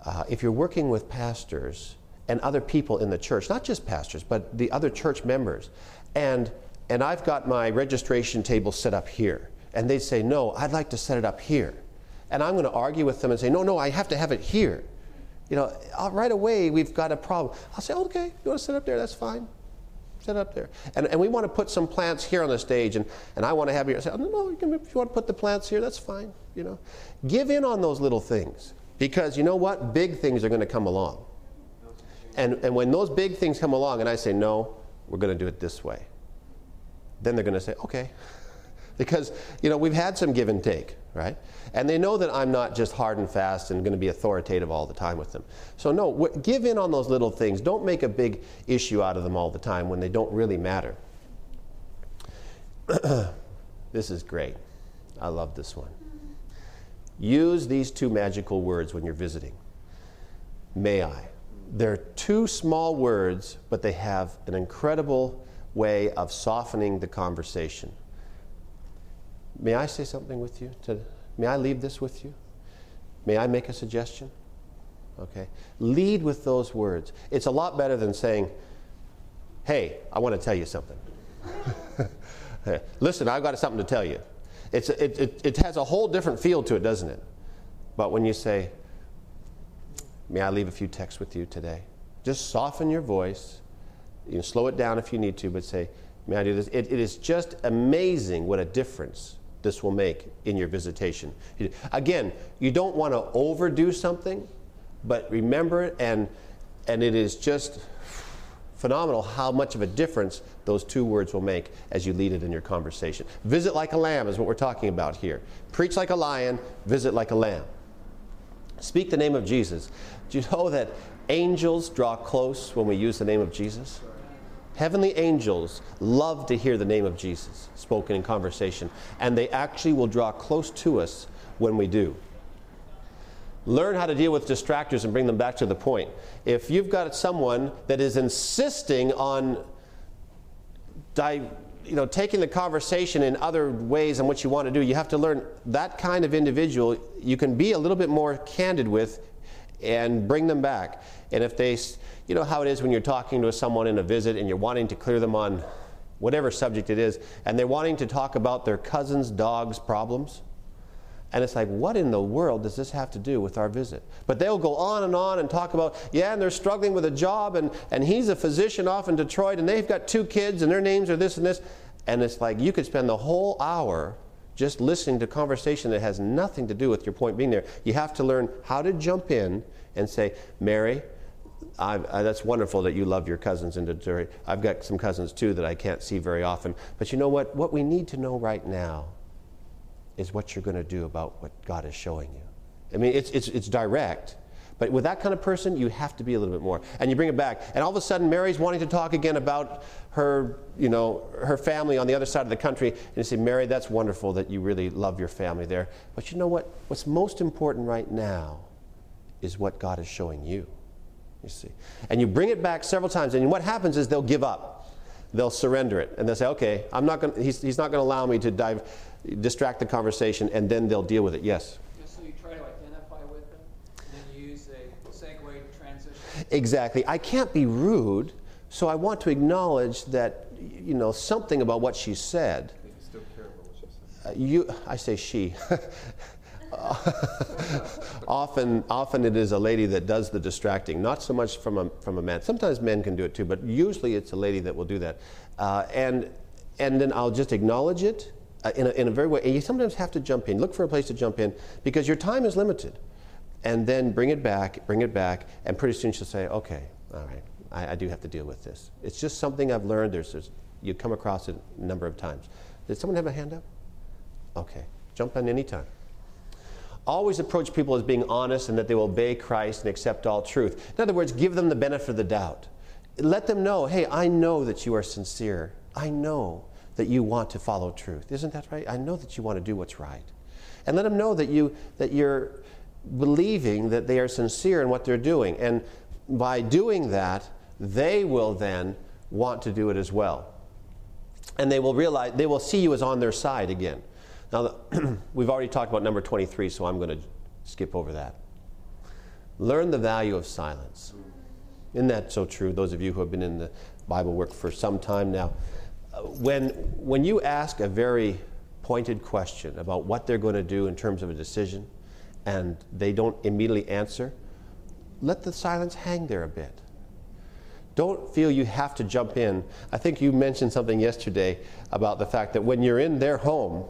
Uh, if you're working with pastors and other people in the church, not just pastors, but the other church members, and and I've got my registration table set up here, and they say, "No, I'd like to set it up here," and I'm going to argue with them and say, "No, no, I have to have it here." You know, uh, right away we've got a problem. I'll say, "Okay, you want to sit up there? That's fine." Set it up there. And, and we want to put some plants here on the stage, and, and I want to have you say, oh, no, no, you can, if you want to put the plants here, that's fine. You know, give in on those little things because you know what? Big things are going to come along. And, and when those big things come along, and I say, no, we're going to do it this way, then they're going to say, okay. [laughs] Because, you know, we've had some give and take, right? And they know that I'm not just hard and fast and going to be authoritative all the time with them. So, no, give in on those little things. Don't make a big issue out of them all the time when they don't really matter. [clears throat] this is great. I love this one. Use these two magical words when you're visiting. May I. They're two small words, but they have an incredible way of softening the conversation. May I say something with you? To, may I leave this with you? May I make a suggestion? Okay. Lead with those words. It's a lot better than saying, hey, I want to tell you something. [laughs] Listen, I've got something to tell you. It's, it, it, it has a whole different feel to it, doesn't it? But when you say, May I leave a few texts with you today? Just soften your voice. You slow it down if you need to, but say, May I do this? It, it is just amazing what a difference this will make in your visitation. Again, you don't want to overdo something, but remember it, and, and it is just phenomenal how much of a difference those two words will make as you lead it in your conversation. Visit like a lamb is what we're talking about here. Preach like a lion, visit like a lamb. Speak the name of Jesus. Do you know that angels draw close when we use the name of Jesus? Heavenly angels love to hear the name of Jesus spoken in conversation, and they actually will draw close to us when we do. Learn how to deal with distractors and bring them back to the point. If you've got someone that is insisting on di- you know, taking the conversation in other ways in what you want to do, you have to learn that kind of individual you can be a little bit more candid with and bring them back. And if they, you know how it is when you're talking to someone in a visit and you're wanting to clear them on whatever subject it is, and they're wanting to talk about their cousin's dog's problems. And it's like, what in the world does this have to do with our visit? But they'll go on and on and talk about, yeah, and they're struggling with a job, and, and he's a physician off in Detroit, and they've got two kids, and their names are this and this. And it's like you could spend the whole hour just listening to conversation that has nothing to do with your point being there. You have to learn how to jump in and say, Mary, I, uh, that's wonderful that you love your cousins in Detroit. I've got some cousins too that I can't see very often. But you know what? What we need to know right now is what you're going to do about what God is showing you. I mean, it's, it's, it's direct. But with that kind of person, you have to be a little bit more. And you bring it back. And all of a sudden, Mary's wanting to talk again about her, you know, her family on the other side of the country. And you say, Mary, that's wonderful that you really love your family there. But you know what? What's most important right now is what God is showing you. You see. And you bring it back several times. And what happens is they'll give up. They'll surrender it. And they'll say, okay, I'm not going he's, he's not going to allow me to dive distract the conversation, and then they'll deal with it. Yes? Just so you try to identify with them, and then you use a segue transition. Exactly. I can't be rude, so I want to acknowledge that, you know, something about what she said. You still care about what she said. Uh, you, I say she. [laughs] [laughs] often, often it is a lady that does the distracting, not so much from a, from a man. Sometimes men can do it too, but usually it's a lady that will do that. Uh, and, and then I'll just acknowledge it uh, in, a, in a very way. And you sometimes have to jump in. Look for a place to jump in because your time is limited. And then bring it back, bring it back, and pretty soon she'll say, okay, all right, I, I do have to deal with this. It's just something I've learned. There's, there's, you come across it a number of times. Did someone have a hand up? Okay, jump in anytime. Always approach people as being honest and that they will obey Christ and accept all truth. In other words, give them the benefit of the doubt. Let them know, hey, I know that you are sincere. I know that you want to follow truth. Isn't that right? I know that you want to do what's right. And let them know that, you, that you're believing that they are sincere in what they're doing. And by doing that, they will then want to do it as well. And they will realize, they will see you as on their side again. Now, [clears throat] we've already talked about number 23, so I'm going to skip over that. Learn the value of silence. Isn't that so true? Those of you who have been in the Bible work for some time now uh, when, when you ask a very pointed question about what they're going to do in terms of a decision and they don't immediately answer, let the silence hang there a bit. Don't feel you have to jump in. I think you mentioned something yesterday about the fact that when you're in their home,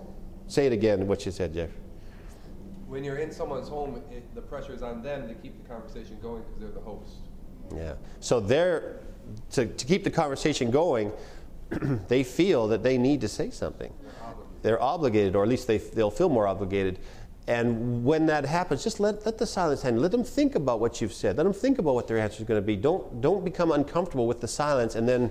say it again, what you said, Jeff. When you're in someone's home, it, the pressure is on them to keep the conversation going because they're the host. Yeah. So they're, to, to keep the conversation going, [clears throat] they feel that they need to say something. They're obligated, or at least they, they'll feel more obligated. And when that happens, just let, let the silence hang. Let them think about what you've said. Let them think about what their answer is going to be. Don't, don't become uncomfortable with the silence and then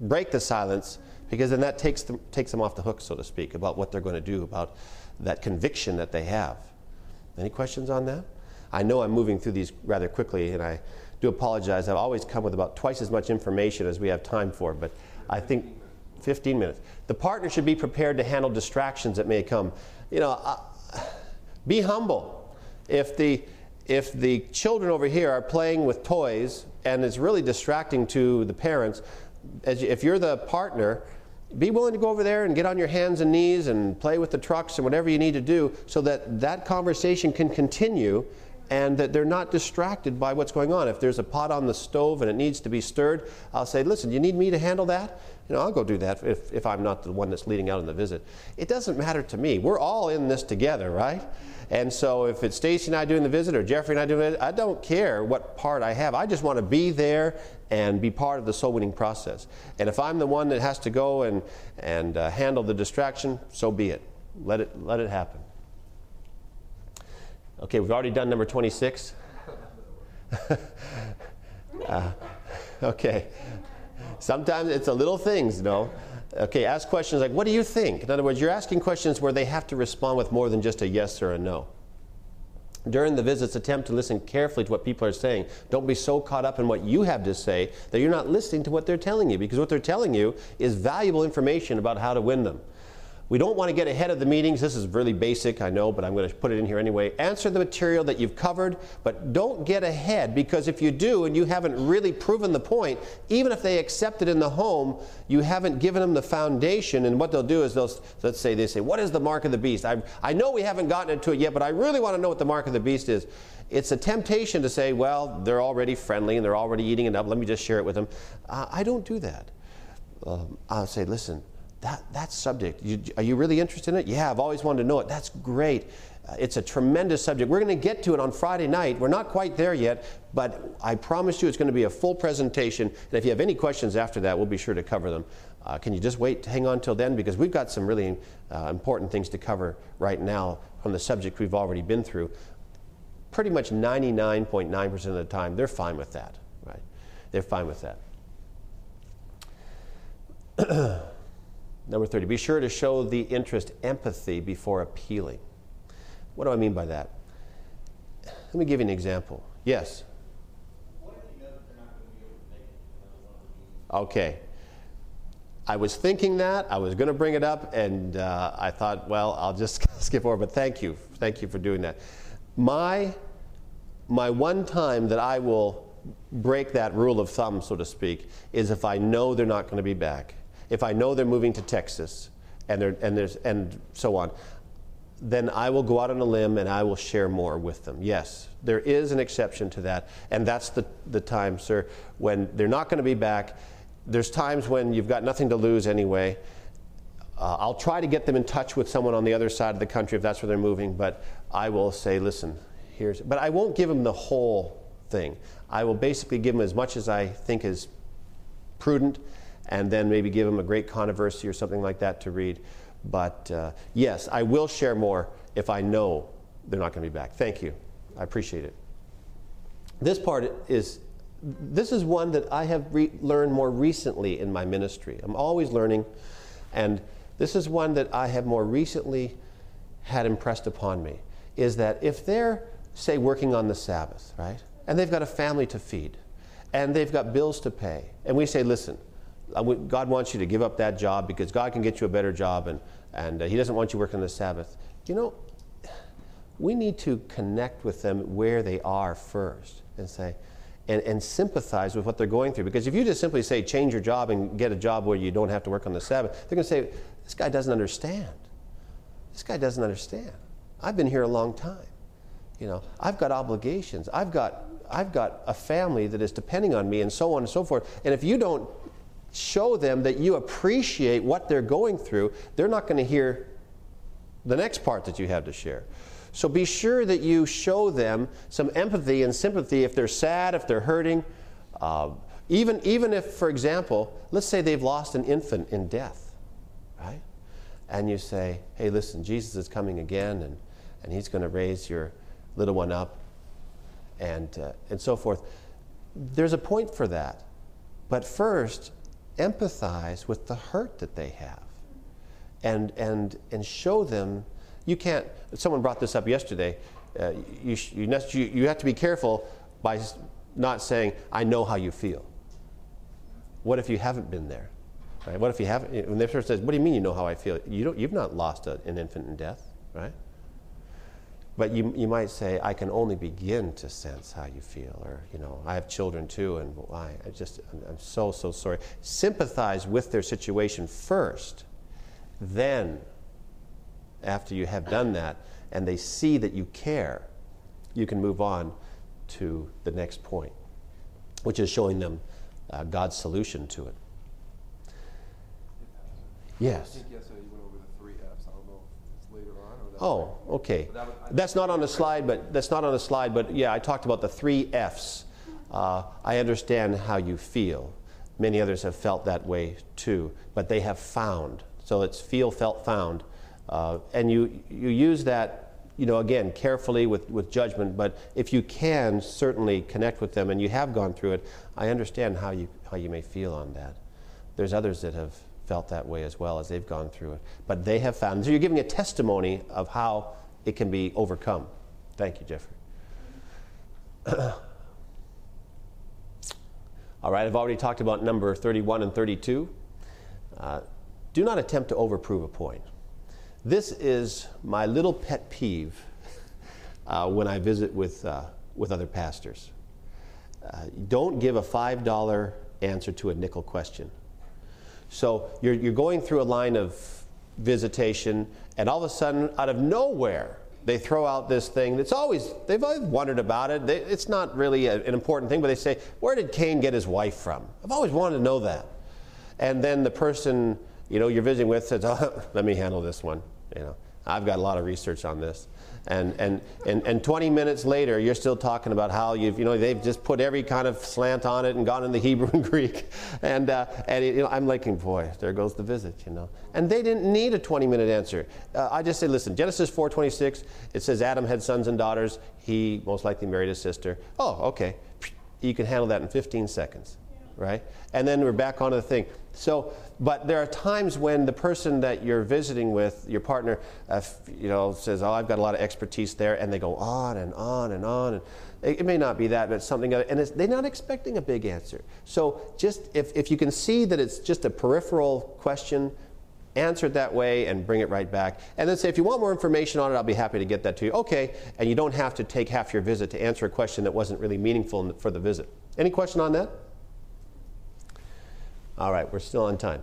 break the silence because then that takes them, takes them off the hook, so to speak, about what they're going to do, about that conviction that they have. Any questions on that? I know I'm moving through these rather quickly, and I do apologize. I've always come with about twice as much information as we have time for, but I think 15 minutes. The partner should be prepared to handle distractions that may come. You know, uh, be humble. If the if the children over here are playing with toys and it's really distracting to the parents, as if you're the partner be willing to go over there and get on your hands and knees and play with the trucks and whatever you need to do so that that conversation can continue and that they're not distracted by what's going on. If there's a pot on the stove and it needs to be stirred, I'll say, listen, you need me to handle that? You know, I'll go do that if, if I'm not the one that's leading out on the visit. It doesn't matter to me. We're all in this together, right? And so if it's Stacy and I doing the visit or Jeffrey and I doing it, I don't care what part I have. I just want to be there and be part of the soul winning process. And if I'm the one that has to go and, and uh, handle the distraction, so be it. Let it, let it happen. Okay, we've already done number 26. [laughs] uh, okay. Sometimes it's a little things, you know. Okay, ask questions like, what do you think? In other words, you're asking questions where they have to respond with more than just a yes or a no. During the visits, attempt to listen carefully to what people are saying. Don't be so caught up in what you have to say that you're not listening to what they're telling you because what they're telling you is valuable information about how to win them. We don't want to get ahead of the meetings. This is really basic, I know, but I'm going to put it in here anyway. Answer the material that you've covered, but don't get ahead because if you do and you haven't really proven the point, even if they accept it in the home, you haven't given them the foundation. And what they'll do is they'll, let's say, they say, What is the mark of the beast? I, I know we haven't gotten into it yet, but I really want to know what the mark of the beast is. It's a temptation to say, Well, they're already friendly and they're already eating it up. Let me just share it with them. Uh, I don't do that. Um, I'll say, Listen, that, that subject, you, are you really interested in it? Yeah, I've always wanted to know it. That's great. Uh, it's a tremendous subject. We're going to get to it on Friday night. We're not quite there yet, but I promise you it's going to be a full presentation. And if you have any questions after that, we'll be sure to cover them. Uh, can you just wait, hang on till then? Because we've got some really uh, important things to cover right now from the subject we've already been through. Pretty much 99.9% of the time, they're fine with that, right? They're fine with that. [clears throat] Number 30, be sure to show the interest empathy before appealing. What do I mean by that? Let me give you an example. Yes? Okay. I was thinking that. I was going to bring it up, and uh, I thought, well, I'll just [laughs] skip over, but thank you. Thank you for doing that. My, my one time that I will break that rule of thumb, so to speak, is if I know they're not going to be back if I know they're moving to Texas and, and, there's, and so on, then I will go out on a limb and I will share more with them. Yes, there is an exception to that. And that's the, the time, sir, when they're not going to be back. There's times when you've got nothing to lose anyway. Uh, I'll try to get them in touch with someone on the other side of the country if that's where they're moving, but I will say, listen, here's, but I won't give them the whole thing. I will basically give them as much as I think is prudent and then maybe give them a great controversy or something like that to read. But uh, yes, I will share more if I know they're not going to be back. Thank you. I appreciate it. This part is this is one that I have re- learned more recently in my ministry. I'm always learning, and this is one that I have more recently had impressed upon me is that if they're, say, working on the Sabbath, right, and they've got a family to feed, and they've got bills to pay, and we say, listen, God wants you to give up that job because God can get you a better job and, and uh, He doesn't want you working the Sabbath. You know, we need to connect with them where they are first and say, and, and sympathize with what they're going through. Because if you just simply say, change your job and get a job where you don't have to work on the Sabbath, they're going to say, this guy doesn't understand. This guy doesn't understand. I've been here a long time. You know, I've got obligations. I've got, I've got a family that is depending on me and so on and so forth. And if you don't show them that you appreciate what they're going through, they're not going to hear the next part that you have to share. So be sure that you show them some empathy and sympathy if they're sad, if they're hurting. Uh, even, even if, for example, let's say they've lost an infant in death, right? And you say, hey, listen, Jesus is coming again, and, and he's going to raise your little one up, and, uh, and so forth. There's a point for that. But first, empathize with the hurt that they have and, and, and show them. You can't, someone brought this up yesterday. Uh, you, you, you have to be careful by not saying, I know how you feel. What if you haven't been there? Right? What if you haven't? When the person says, What do you mean you know how I feel? You don't, you've not lost a, an infant in death, right? But you, you might say, I can only begin to sense how you feel. Or, you know, I have children too, and I, I just, I'm, so, so sorry. Sympathize with their situation first. Then, after you have done that, and they see that you care, you can move on to the next point, which is showing them uh, God's solution to it. Yes. think yesterday you went over the three Fs. I don't know if it's later on or that's. Oh, okay. That's not on the slide, but that's not on the slide. But yeah, I talked about the three Fs. Uh, I understand how you feel. Many others have felt that way too, but they have found. So it's feel, felt, found, uh, and you you use that, you know, again carefully with with judgment. But if you can, certainly connect with them, and you have gone through it. I understand how you how you may feel on that. There's others that have felt that way as well as they've gone through it. But they have found. So you're giving a testimony of how it can be overcome. Thank you, Jeffrey. [coughs] All right, I've already talked about number 31 and 32. Uh, do not attempt to overprove a point. This is my little pet peeve [laughs] uh, when I visit with, uh, with other pastors. Uh, don't give a $5 answer to a nickel question. So you're, you're going through a line of visitation, and all of a sudden, out of nowhere, they throw out this thing that's always, they've always wondered about it. They, it's not really a, an important thing, but they say, Where did Cain get his wife from? I've always wanted to know that. And then the person, you know, you're visiting with says, [laughs] oh, [laughs] Let me handle this one. You know, I've got a lot of research on this. And, and, and, and 20 minutes later, you're still talking about how you've, you know, they've just put every kind of slant on it and gone into [laughs] Hebrew and Greek. And, uh, and it, you know, I'm like, boy, there goes the visit, you know. And they didn't need a 20 minute answer. Uh, I just say, listen, Genesis 4.26, it says Adam had sons and daughters. He most likely married his sister. Oh, okay. You can handle that in 15 seconds, right? And then we're back onto the thing. So, but there are times when the person that you're visiting with, your partner, uh, you know, says, "Oh, I've got a lot of expertise there," and they go on and on and on, and it, it may not be that, but something, other, and they're not expecting a big answer. So, just if, if you can see that it's just a peripheral question, answer it that way and bring it right back. And then say, if you want more information on it, I'll be happy to get that to you. Okay, and you don't have to take half your visit to answer a question that wasn't really meaningful for the visit. Any question on that? All right, we're still on time.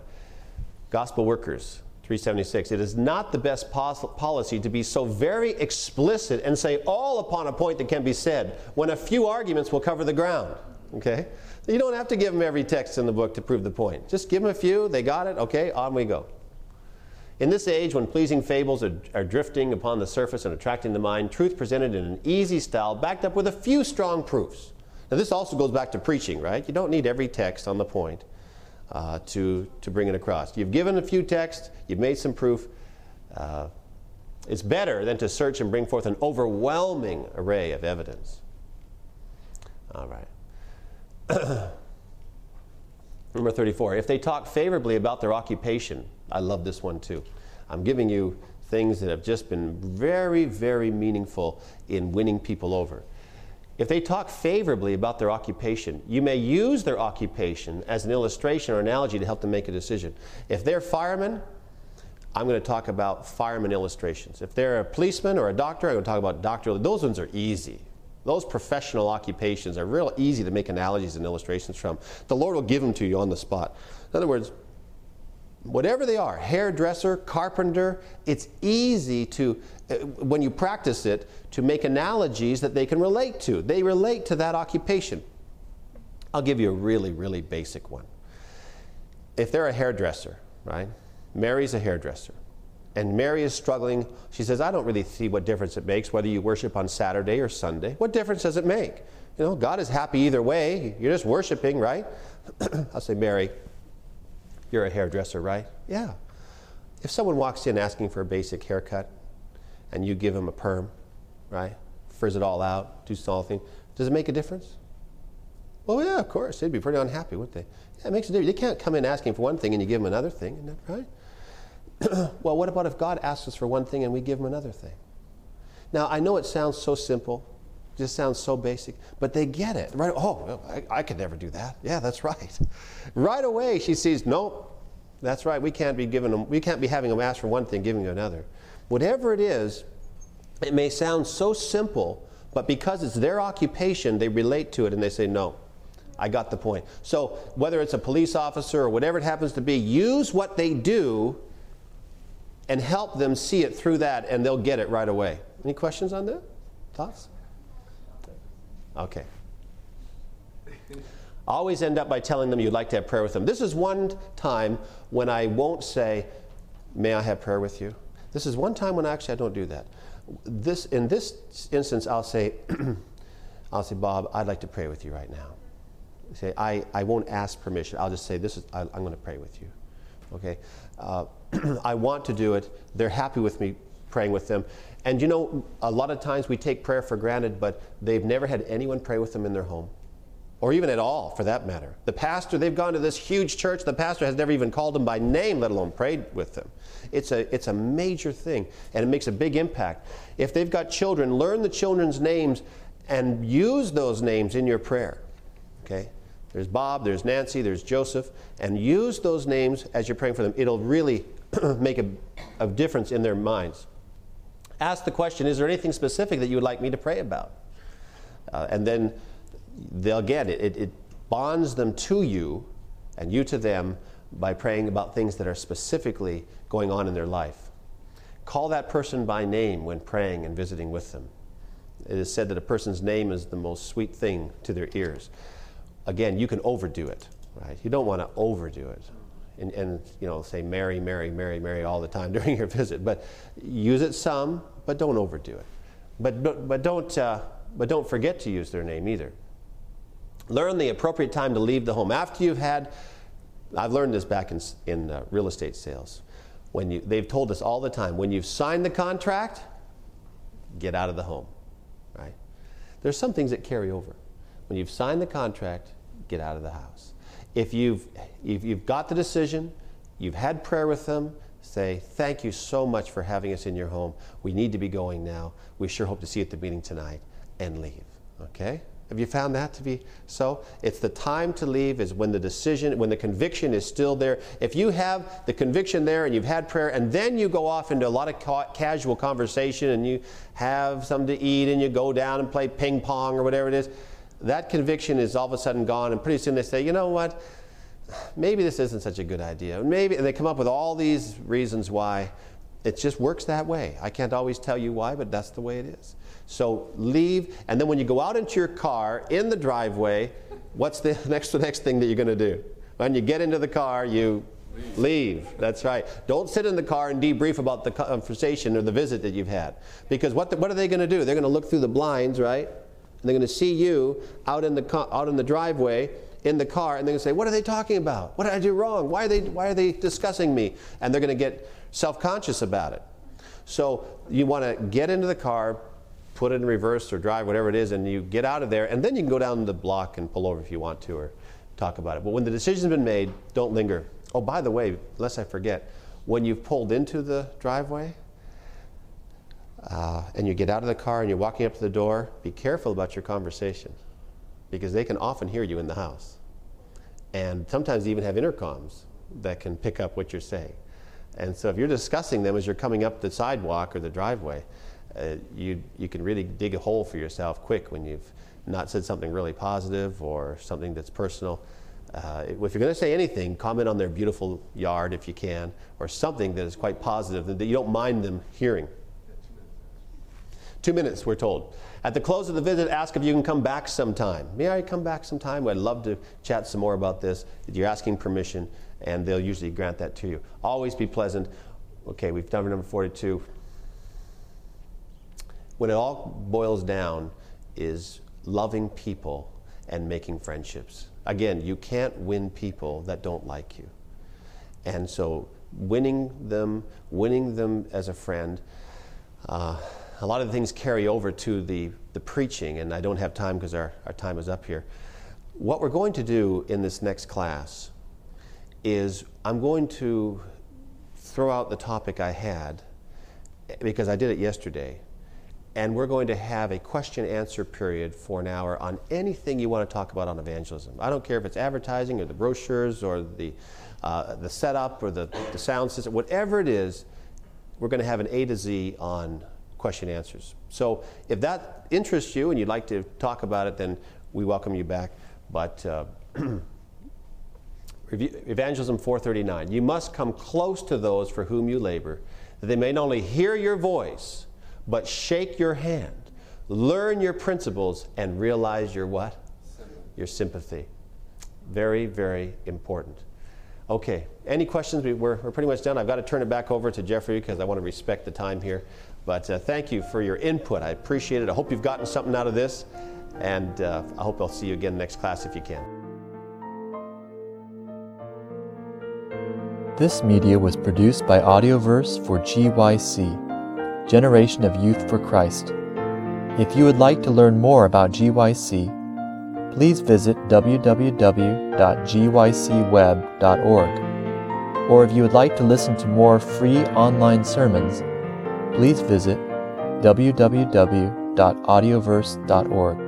Gospel workers, 376. It is not the best policy to be so very explicit and say all upon a point that can be said when a few arguments will cover the ground. Okay? You don't have to give them every text in the book to prove the point. Just give them a few, they got it, okay, on we go. In this age, when pleasing fables are, are, drifting upon the surface and attracting the mind, truth presented in an easy style, backed up with a few strong proofs. Now, this also goes back to preaching, right? You don't need every text on the point uh, to, to bring it across. You've given a few texts, you've made some proof. Uh, it's better than to search and bring forth an overwhelming array of evidence. All right. [clears throat] Number 34. If they talk favorably about their occupation, I love this one too. I'm giving you things that have just been very, very meaningful in winning people over. If they talk favorably about their occupation, you may use their occupation as an illustration or analogy to help them make a decision. If they're firemen, I'm going to talk about fireman illustrations. If they're a policeman or a doctor, I'm going to talk about doctor. Those ones are easy. Those professional occupations are real easy to make analogies and illustrations from. The Lord will give them to you on the spot. In other words, whatever they are hairdresser, carpenter it's easy to, Uh, when you practice it, to make analogies that they can relate to. They relate to that occupation. I'll give you a really, really basic one. If they're a hairdresser, right? Mary's a hairdresser. And Mary is struggling. She says, I don't really see what difference it makes whether you worship on Saturday or Sunday. What difference does it make? You know, God is happy either way. You're just worshiping, right? [clears throat] I'll say, Mary, you're a hairdresser, right? Yeah. If someone walks in asking for a basic haircut and you give them a perm, right? Frizz it all out, do something, does it make a difference? Well, yeah, of course. They'd be pretty unhappy, wouldn't they? Yeah, it makes a difference. They can't come in asking for one thing and you give them another thing, isn't that right? [clears throat] well, what about if God asks us for one thing and we give him another thing? Now, I know it sounds so simple, just sounds so basic, but they get it. Right? Oh, I, I could never do that. Yeah, that's [laughs] right. Right away, she sees, nope, that's right. We can't be giving them, we can't be having them ask for one thing, giving them another. Whatever it is, It may sound so simple, but because it's their occupation, they relate to it and they say, no, I got the point. So, whether it's a police officer or whatever it happens to be, use what they do and help them see it through that, and they'll get it right away. Any questions on that? Thoughts? Okay. Always end up by telling them you'd like to have prayer with them. This is one time when I won't say, May I have prayer with you? This is one time when actually I don't do that. This, in this instance, I'll say, [clears throat] I'll say, Bob, I'd like to pray with you right now. Say, I, I won't ask permission. I'll just say, this is, I, am going to pray with you. Okay? Uh, [clears throat] I want to do it. They're happy with me praying with them. And you know, a lot of times we take prayer for granted, but they've never had anyone pray with them in their home or even at all for that matter. The pastor, they've gone to this huge church, the pastor has never even called them by name, let alone prayed with them. It's a, it's a major thing, and it makes a big impact. If they've got children, learn the children's names and use those names in your prayer. Okay? There's Bob, there's Nancy, there's Joseph, and use those names as you're praying for them. It'll really [clears throat] make a, a difference in their minds. Ask the question Is there anything specific that you would like me to pray about? Uh, and then they'll get it. it. It bonds them to you and you to them by praying about things that are specifically going on in their life. Call that person by name when praying and visiting with them. It is said that a person's name is the most sweet thing to their ears. Again, you can overdo it, right? You don't want to overdo it. And, and, you know, say Mary, Mary, Mary, Mary all the time [laughs] during your visit. But use it some, but don't overdo it. But, but, but, don't, uh, but don't forget to use their name either. Learn the appropriate time to leave the home. After you've had, I've learned this back in, in uh, real estate sales. When you, they've told us all the time, when you've signed the contract, get out of the home, right? There's some things that carry over. When you've signed the contract, get out of the house. If you've, if you've got the decision, you've had prayer with them, say, Thank you so much for having us in your home. We need to be going now. We sure hope to see you at the meeting tonight, and leave. Okay? Have you found that to be so? It's the time to leave is when the decision, when the conviction is still there. If you have the conviction there and you've had prayer, and then you go off into a lot of ca- casual conversation and you have something to eat and you go down and play ping pong or whatever it is, that conviction is all of a sudden gone, and pretty soon they say, you know what? Maybe this isn't such a good idea. Maybe, and they come up with all these reasons why. It just works that way. I can't always tell you why, but that's the way it is. So leave, and then when you go out into your car in the driveway, what's the [laughs] next the next thing that you're going to do? When you get into the car, you leave. leave. That's right. Don't sit in the car and debrief about the conversation or the visit that you've had, because what the, what are they going to do? They're going to look through the blinds, right? And they're going to see you out in the out in the driveway in the car, and they're going to say, "What are they talking about? What did I do wrong? Why are they why are they discussing me?" And they're going to get self-conscious about it. So you want to get into the car, put it in reverse or drive, whatever it is, and you get out of there, and then you can go down the block and pull over if you want to or talk about it. But when the decision's been made, don't linger. Oh, by the way, lest I forget, when you've pulled into the driveway uh, and you get out of the car and you're walking up to the door, be careful about your conversation because they can often hear you in the house. And sometimes even have intercoms that can pick up what you're saying. And so if you're discussing them as you're coming up the sidewalk or the driveway, uh, you, you can really dig a hole for yourself quick when you've not said something really positive or something that's personal. Uh, if you're going to say anything, comment on their beautiful yard if you can, or something that is quite positive that you don't mind them hearing. Two minutes, we're told. At the close of the visit, ask if you can come back sometime. May I come back sometime? I'd love to chat some more about this. You're asking permission, and they'll usually grant that to you. Always be pleasant. Okay, we've done number 42 when it all boils down is loving people and making friendships. Again, you can't win people that don't like you. And so winning them, winning them as a friend, uh, a lot of the things carry over to the, the preaching, and I don't have time because our, our time is up here. What we're going to do in this next class is I'm going to throw out the topic I had because I did it yesterday and we're going to have a question answer period for an hour on anything you want to talk about on evangelism. I don't care if it's advertising or the brochures or the, uh, the setup or the, the sound system, whatever it is, we're going to have an A to Z on question answers. So if that interests you and you'd like to talk about it, then we welcome you back. But uh, [clears throat] Evangelism 439 You must come close to those for whom you labor, that they may not only hear your voice, but shake your hand, learn your principles, and realize your what? Your sympathy. Very, very important. Okay, any questions? We- We're, we're pretty much done. I've got to turn it back over to Jeffrey because I want to respect the time here. But uh, thank you for your input. I appreciate it. I hope you've gotten something out of this. And uh, I hope I'll see you again next class if you can. This media was produced by Audioverse for GYC, Generation of Youth for Christ. If you would like to learn more about GYC, please visit www.gycweb.org. Or if you would like to listen to more free online sermons, please visit www.audioverse.org.